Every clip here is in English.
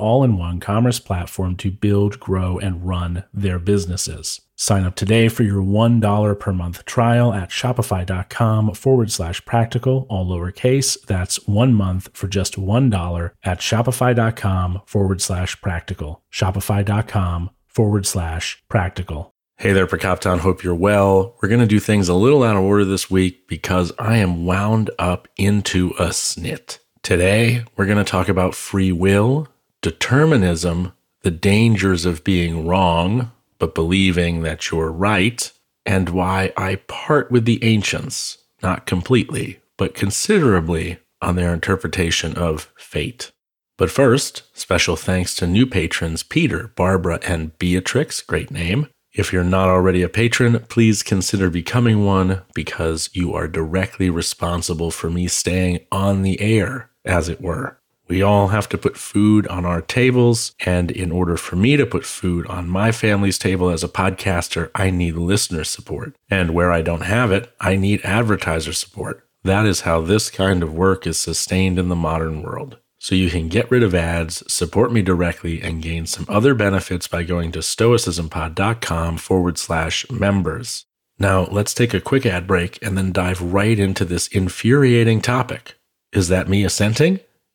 all in one commerce platform to build, grow, and run their businesses. Sign up today for your $1 per month trial at shopify.com forward slash practical, all lowercase. That's one month for just $1 at shopify.com forward slash practical. Shopify.com forward slash practical. Hey there, Prokopton. Hope you're well. We're going to do things a little out of order this week because I am wound up into a snit. Today, we're going to talk about free will, determinism, the dangers of being wrong, but believing that you're right, and why I part with the ancients, not completely, but considerably on their interpretation of fate. But first, special thanks to new patrons Peter, Barbara, and Beatrix, great name, if you're not already a patron, please consider becoming one because you are directly responsible for me staying on the air, as it were. We all have to put food on our tables, and in order for me to put food on my family's table as a podcaster, I need listener support. And where I don't have it, I need advertiser support. That is how this kind of work is sustained in the modern world so you can get rid of ads, support me directly, and gain some other benefits by going to stoicismpod.com forward slash members. Now, let's take a quick ad break and then dive right into this infuriating topic. Is that me assenting?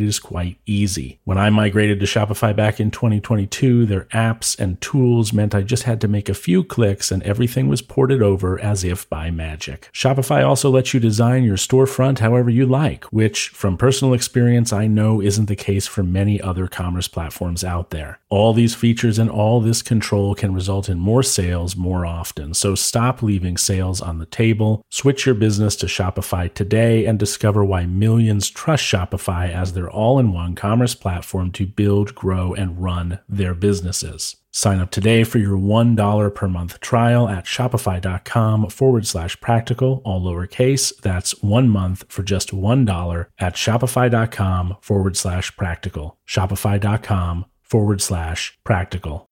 is quite easy. When I migrated to Shopify back in 2022, their apps and tools meant I just had to make a few clicks and everything was ported over as if by magic. Shopify also lets you design your storefront however you like, which, from personal experience, I know isn't the case for many other commerce platforms out there. All these features and all this control can result in more sales more often. So stop leaving sales on the table. Switch your business to Shopify today and discover why millions trust Shopify as their all in one commerce platform to build, grow, and run their businesses. Sign up today for your $1 per month trial at shopify.com forward slash practical, all lowercase. That's one month for just $1 at shopify.com forward slash practical. Shopify.com forward slash practical.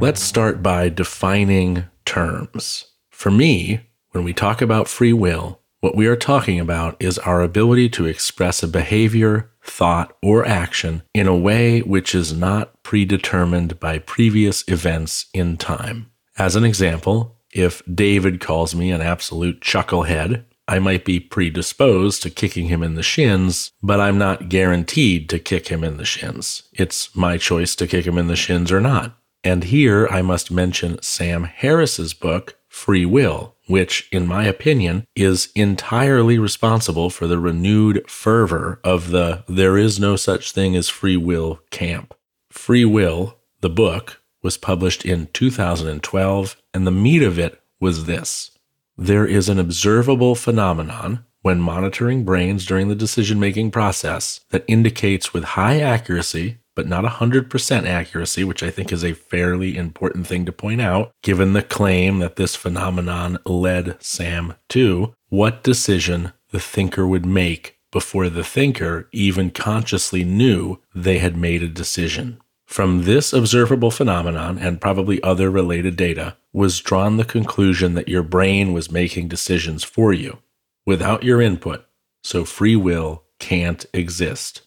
Let's start by defining terms. For me, when we talk about free will, what we are talking about is our ability to express a behavior, thought, or action in a way which is not predetermined by previous events in time. As an example, if David calls me an absolute chucklehead, I might be predisposed to kicking him in the shins, but I'm not guaranteed to kick him in the shins. It's my choice to kick him in the shins or not. And here I must mention Sam Harris's book, Free Will, which, in my opinion, is entirely responsible for the renewed fervor of the there is no such thing as free will camp. Free Will, the book, was published in 2012, and the meat of it was this there is an observable phenomenon when monitoring brains during the decision making process that indicates with high accuracy, but not 100% accuracy, which I think is a fairly important thing to point out, given the claim that this phenomenon led Sam to, what decision the thinker would make before the thinker even consciously knew they had made a decision. From this observable phenomenon and probably other related data was drawn the conclusion that your brain was making decisions for you without your input, so free will can't exist.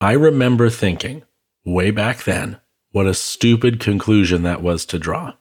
I remember thinking, way back then, what a stupid conclusion that was to draw.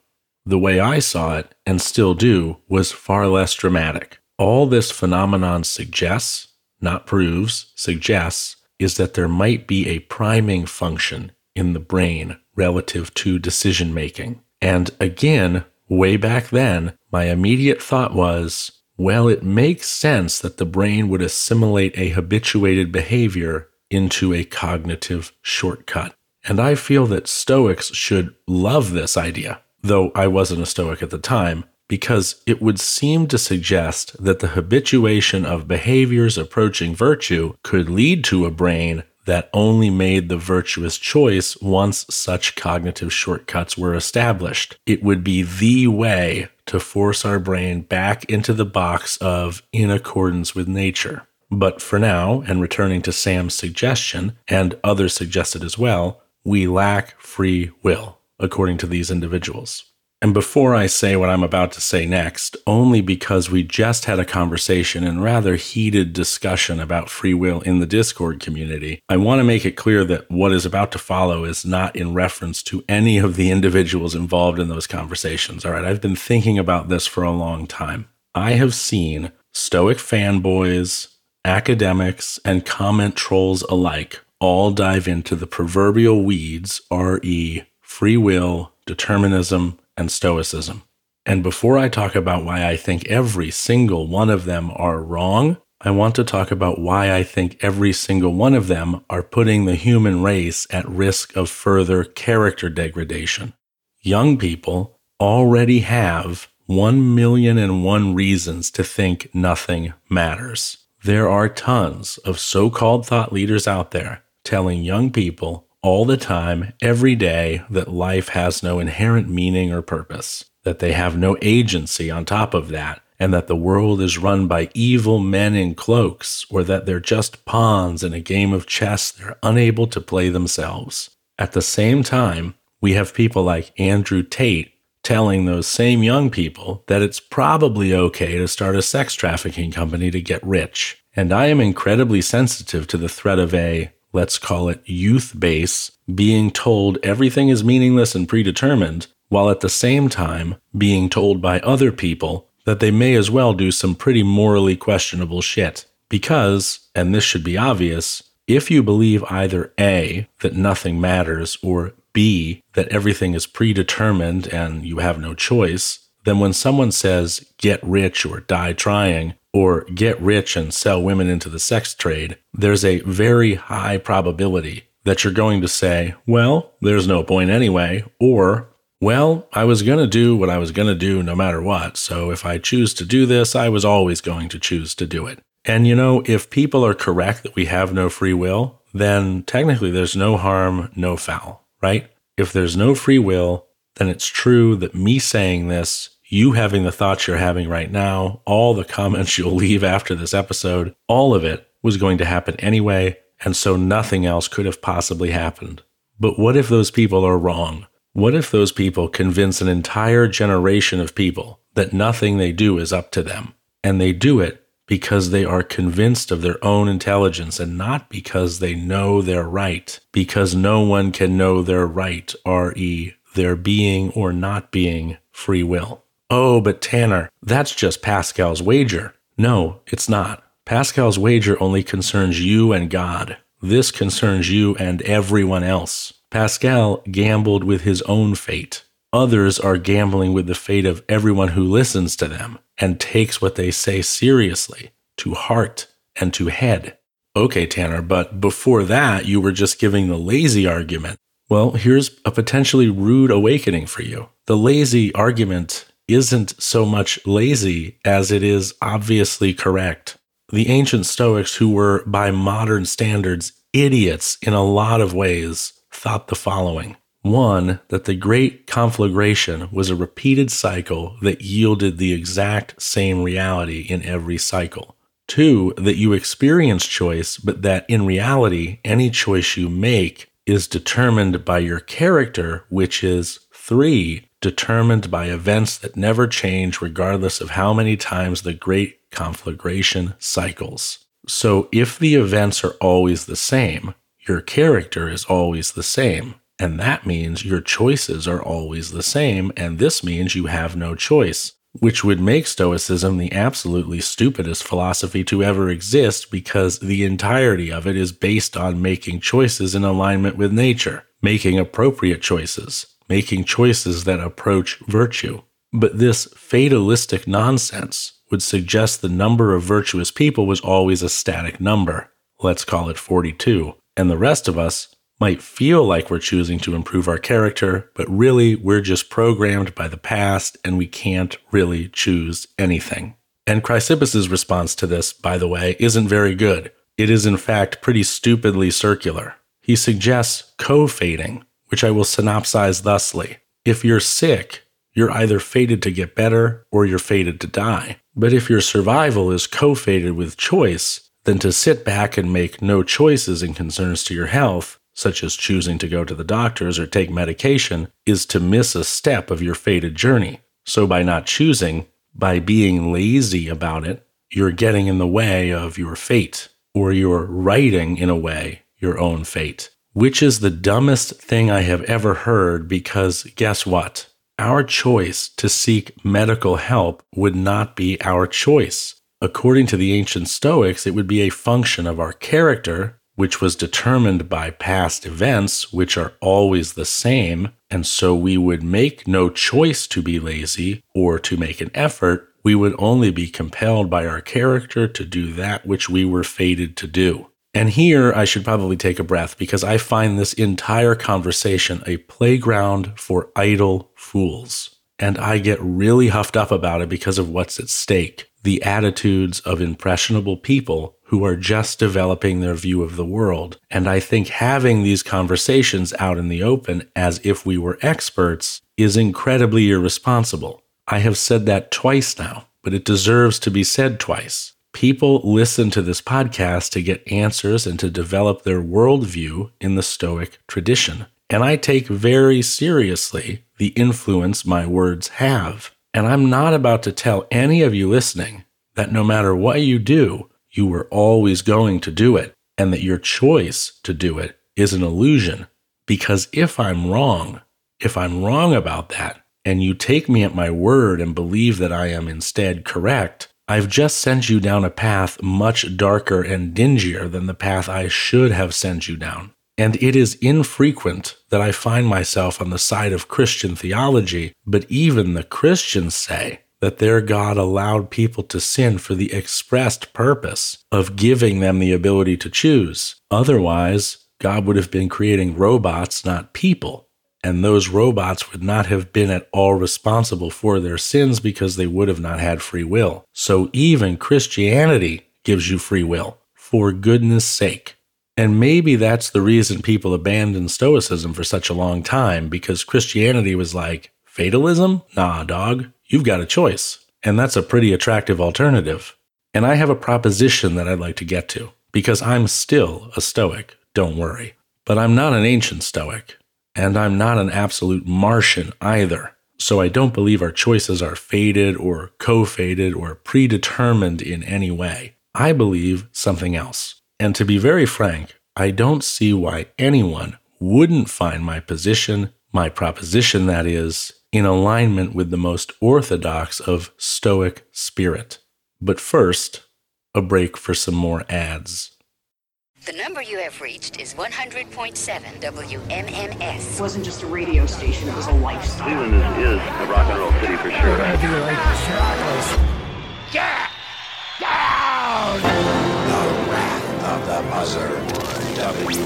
The way I saw it, and still do, was far less dramatic. All this phenomenon suggests, not proves, suggests, is that there might be a priming function in the brain relative to decision making. And again, way back then, my immediate thought was, well, it makes sense that the brain would assimilate a habituated behavior into a cognitive shortcut. And I feel that Stoics should love this idea, though I wasn't a Stoic at the time, because it would seem to suggest that the habituation of behaviors approaching virtue could lead to a brain that only made the virtuous choice once such cognitive shortcuts were established. It would be the way to force our brain back into the box of in accordance with nature. But for now, and returning to Sam's suggestion, and others suggested as well, we lack free will, according to these individuals. And before I say what I'm about to say next, only because we just had a conversation and rather heated discussion about free will in the Discord community, I want to make it clear that what is about to follow is not in reference to any of the individuals involved in those conversations. All right, I've been thinking about this for a long time. I have seen Stoic fanboys, academics, and comment trolls alike all dive into the proverbial weeds, re, free will, determinism, and Stoicism. And before I talk about why I think every single one of them are wrong, I want to talk about why I think every single one of them are putting the human race at risk of further character degradation. Young people already have one million and one reasons to think nothing matters. There are tons of so called thought leaders out there telling young people all the time, every day, that life has no inherent meaning or purpose, that they have no agency on top of that, and that the world is run by evil men in cloaks, or that they're just pawns in a game of chess they're unable to play themselves. At the same time, we have people like Andrew Tate telling those same young people that it's probably okay to start a sex trafficking company to get rich. And I am incredibly sensitive to the threat of a let's call it youth base, being told everything is meaningless and predetermined, while at the same time being told by other people that they may as well do some pretty morally questionable shit. Because, and this should be obvious, if you believe either A, that nothing matters, or B, that everything is predetermined and you have no choice, then when someone says get rich or die trying, or get rich and sell women into the sex trade, there's a very high probability that you're going to say, well, there's no point anyway, or, well, I was going to do what I was going to do no matter what. So if I choose to do this, I was always going to choose to do it. And you know, if people are correct that we have no free will, then technically there's no harm, no foul, right? If there's no free will, then it's true that me saying this you having the thoughts you're having right now, all the comments you'll leave after this episode, all of it was going to happen anyway, and so nothing else could have possibly happened. But what if those people are wrong? What if those people convince an entire generation of people that nothing they do is up to them. And they do it because they are convinced of their own intelligence and not because they know they're right, because no one can know they're right, re, there being or not being free will. Oh, but Tanner, that's just Pascal's wager. No, it's not. Pascal's wager only concerns you and God. This concerns you and everyone else. Pascal gambled with his own fate. Others are gambling with the fate of everyone who listens to them and takes what they say seriously, to heart and to head. Okay, Tanner, but before that, you were just giving the lazy argument. Well, here's a potentially rude awakening for you. The lazy argument isn't so much lazy as it is obviously correct. The ancient Stoics, who were by modern standards idiots in a lot of ways, thought the following one, that the great conflagration was a repeated cycle that yielded the exact same reality in every cycle. Two, that you experience choice, but that in reality, any choice you make is determined by your character, which is three, determined by events that never change regardless of how many times the great conflagration cycles. So if the events are always the same, your character is always the same. And that means your choices are always the same, and this means you have no choice, which would make Stoicism the absolutely stupidest philosophy to ever exist because the entirety of it is based on making choices in alignment with nature, making appropriate choices, making choices that approach virtue. But this fatalistic nonsense would suggest the number of virtuous people was always a static number. Let's call it 42. And the rest of us might feel like we're choosing to improve our character, but really we're just programmed by the past and we can't really choose anything. And Chrysippus's response to this, by the way, isn't very good. It is in fact pretty stupidly circular. He suggests co-fating, which I will synopsize thusly. If you're sick, you're either fated to get better or you're fated to die. But if your survival is co-fated with choice, then to sit back and make no choices in concerns to your health such as choosing to go to the doctors or take medication, is to miss a step of your fated journey. So, by not choosing, by being lazy about it, you're getting in the way of your fate, or you're writing, in a way, your own fate, which is the dumbest thing I have ever heard because guess what? Our choice to seek medical help would not be our choice. According to the ancient Stoics, it would be a function of our character which was determined by past events, which are always the same. And so we would make no choice to be lazy or to make an effort. We would only be compelled by our character to do that which we were fated to do. And here I should probably take a breath because I find this entire conversation a playground for idle fools. And I get really huffed up about it because of what's at stake the attitudes of impressionable people who are just developing their view of the world. And I think having these conversations out in the open as if we were experts is incredibly irresponsible. I have said that twice now, but it deserves to be said twice. People listen to this podcast to get answers and to develop their worldview in the Stoic tradition. And I take very seriously the influence my words have. And I'm not about to tell any of you listening that no matter what you do, you were always going to do it and that your choice to do it is an illusion. Because if I'm wrong, if I'm wrong about that, and you take me at my word and believe that I am instead correct, I've just sent you down a path much darker and dingier than the path I should have sent you down. And it is infrequent that I find myself on the side of Christian theology, but even the Christians say that their God allowed people to sin for the expressed purpose of giving them the ability to choose. Otherwise, God would have been creating robots, not people. And those robots would not have been at all responsible for their sins because they would have not had free will. So even Christianity gives you free will, for goodness sake. And maybe that's the reason people abandoned Stoicism for such a long time because Christianity was like, fatalism? Nah, dog. You've got a choice. And that's a pretty attractive alternative. And I have a proposition that I'd like to get to because I'm still a Stoic, don't worry. But I'm not an ancient Stoic, and I'm not an absolute Martian either. So I don't believe our choices are fated or co fated or predetermined in any way. I believe something else. And to be very frank, I don't see why anyone wouldn't find my position, my proposition that is, in alignment with the most orthodox of Stoic spirit. But first, a break for some more ads. The number you have reached is 100.7 WMMS. It wasn't just a radio station, it was a lifestyle. Cleveland is, is a rock and roll city for sure. Get down! The of the Buzzard. WMMS.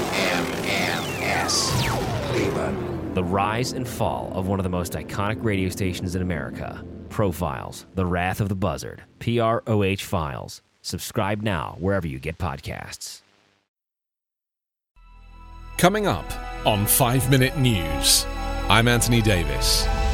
Cleveland. The rise and fall of one of the most iconic radio stations in America. Profiles, The Wrath of the Buzzard, PROH Files. Subscribe now wherever you get podcasts. Coming up on 5 Minute News, I'm Anthony Davis.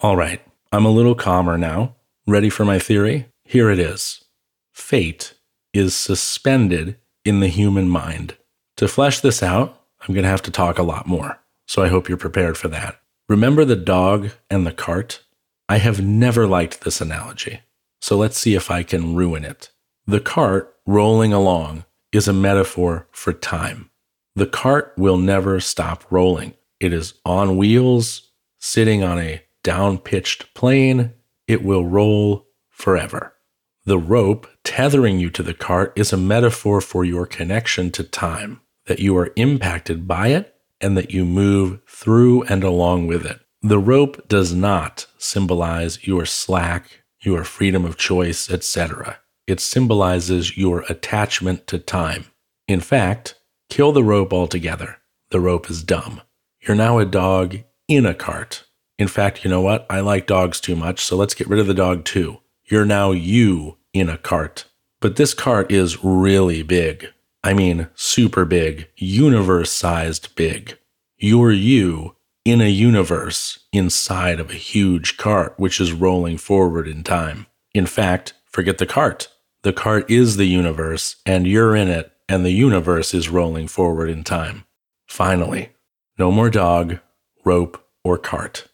All right, I'm a little calmer now. Ready for my theory? Here it is Fate is suspended in the human mind. To flesh this out, I'm going to have to talk a lot more. So I hope you're prepared for that. Remember the dog and the cart? I have never liked this analogy, so let's see if I can ruin it. The cart rolling along is a metaphor for time. The cart will never stop rolling. It is on wheels, sitting on a down pitched plane. It will roll forever. The rope tethering you to the cart is a metaphor for your connection to time, that you are impacted by it and that you move through and along with it. The rope does not symbolize your slack, your freedom of choice, etc. It symbolizes your attachment to time. In fact, kill the rope altogether. The rope is dumb. You're now a dog in a cart. In fact, you know what? I like dogs too much, so let's get rid of the dog too. You're now you in a cart. But this cart is really big. I mean, super big, universe sized big. You're you in a universe inside of a huge cart which is rolling forward in time. In fact, forget the cart. The cart is the universe, and you're in it, and the universe is rolling forward in time. Finally, no more dog, rope, or cart.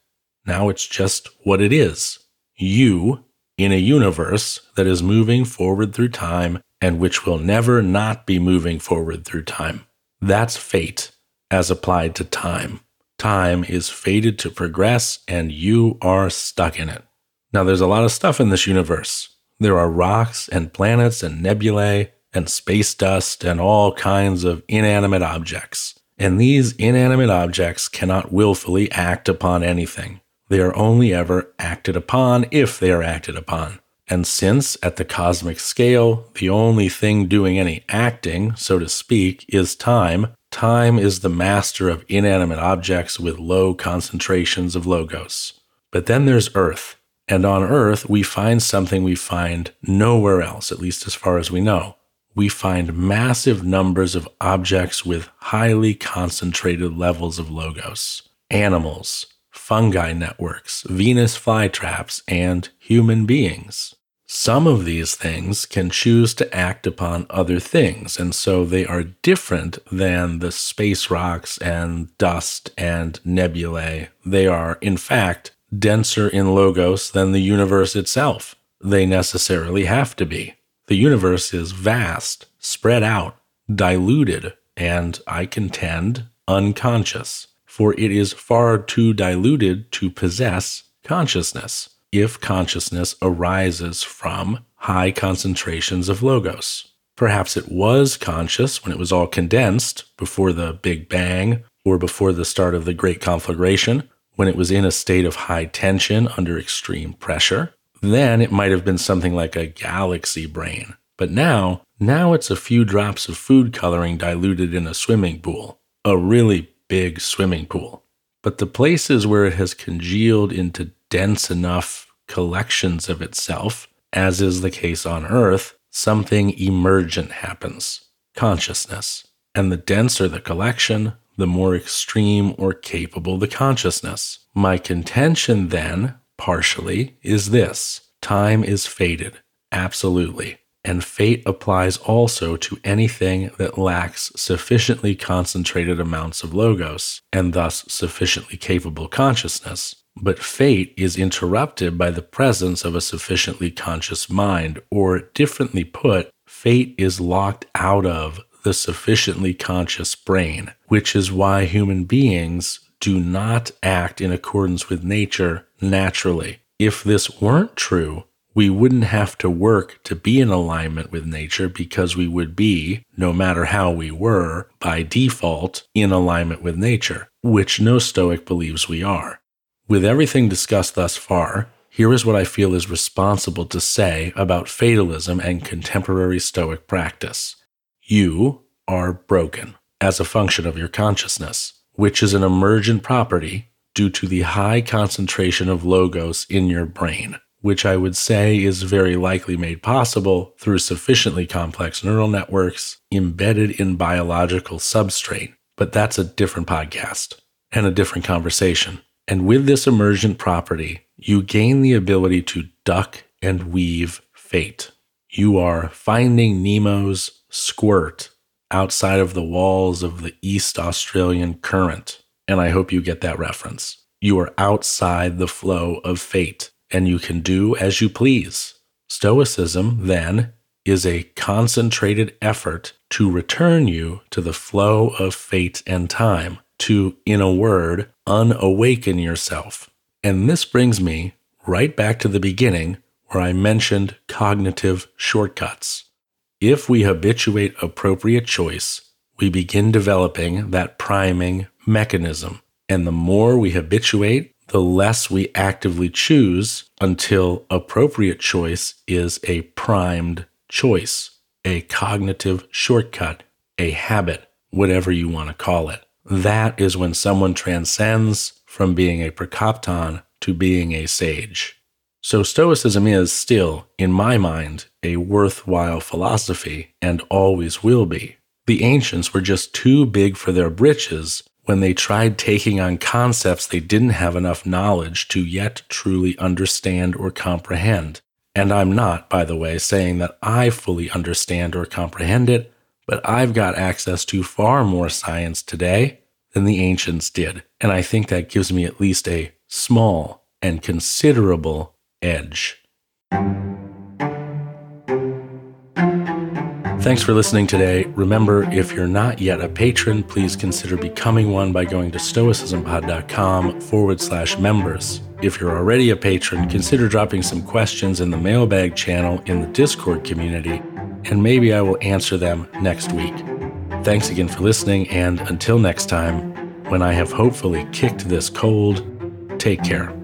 Now it's just what it is. You in a universe that is moving forward through time and which will never not be moving forward through time. That's fate as applied to time. Time is fated to progress, and you are stuck in it. Now, there's a lot of stuff in this universe. There are rocks and planets and nebulae and space dust and all kinds of inanimate objects. And these inanimate objects cannot willfully act upon anything. They are only ever acted upon if they are acted upon. And since, at the cosmic scale, the only thing doing any acting, so to speak, is time, time is the master of inanimate objects with low concentrations of logos. But then there's Earth. And on Earth, we find something we find nowhere else, at least as far as we know. We find massive numbers of objects with highly concentrated levels of logos. Animals, fungi networks, Venus flytraps, and human beings. Some of these things can choose to act upon other things, and so they are different than the space rocks and dust and nebulae. They are, in fact, denser in logos than the universe itself. They necessarily have to be. The universe is vast, spread out, diluted, and I contend unconscious, for it is far too diluted to possess consciousness if consciousness arises from high concentrations of logos. Perhaps it was conscious when it was all condensed before the Big Bang or before the start of the Great Conflagration, when it was in a state of high tension under extreme pressure. Then it might have been something like a galaxy brain. But now, now it's a few drops of food coloring diluted in a swimming pool, a really big swimming pool. but the places where it has congealed into dense enough collections of itself, as is the case on Earth, something emergent happens consciousness. And the denser the collection, the more extreme or capable the consciousness. My contention then, partially, is this time is faded. absolutely. And fate applies also to anything that lacks sufficiently concentrated amounts of logos, and thus sufficiently capable consciousness. But fate is interrupted by the presence of a sufficiently conscious mind, or differently put, fate is locked out of the sufficiently conscious brain, which is why human beings do not act in accordance with nature naturally. If this weren't true, we wouldn't have to work to be in alignment with nature because we would be, no matter how we were, by default in alignment with nature, which no Stoic believes we are. With everything discussed thus far, here is what I feel is responsible to say about fatalism and contemporary Stoic practice. You are broken as a function of your consciousness, which is an emergent property due to the high concentration of logos in your brain, which I would say is very likely made possible through sufficiently complex neural networks embedded in biological substrate. But that's a different podcast and a different conversation. And with this emergent property, you gain the ability to duck and weave fate. You are finding Nemo's squirt outside of the walls of the East Australian current. And I hope you get that reference. You are outside the flow of fate, and you can do as you please. Stoicism, then, is a concentrated effort to return you to the flow of fate and time, to, in a word, unawaken yourself. And this brings me right back to the beginning where I mentioned cognitive shortcuts. If we habituate appropriate choice, we begin developing that priming mechanism. And the more we habituate, the less we actively choose until appropriate choice is a primed choice, a cognitive shortcut, a habit, whatever you want to call it. That is when someone transcends from being a Prokopton to being a sage. So, Stoicism is still, in my mind, a worthwhile philosophy and always will be. The ancients were just too big for their britches when they tried taking on concepts they didn't have enough knowledge to yet truly understand or comprehend. And I'm not, by the way, saying that I fully understand or comprehend it, but I've got access to far more science today than the ancients did. And I think that gives me at least a small and considerable edge. Thanks for listening today. Remember, if you're not yet a patron, please consider becoming one by going to stoicismpod.com forward slash members. If you're already a patron, consider dropping some questions in the mailbag channel in the Discord community, and maybe I will answer them next week. Thanks again for listening, and until next time, when I have hopefully kicked this cold, take care.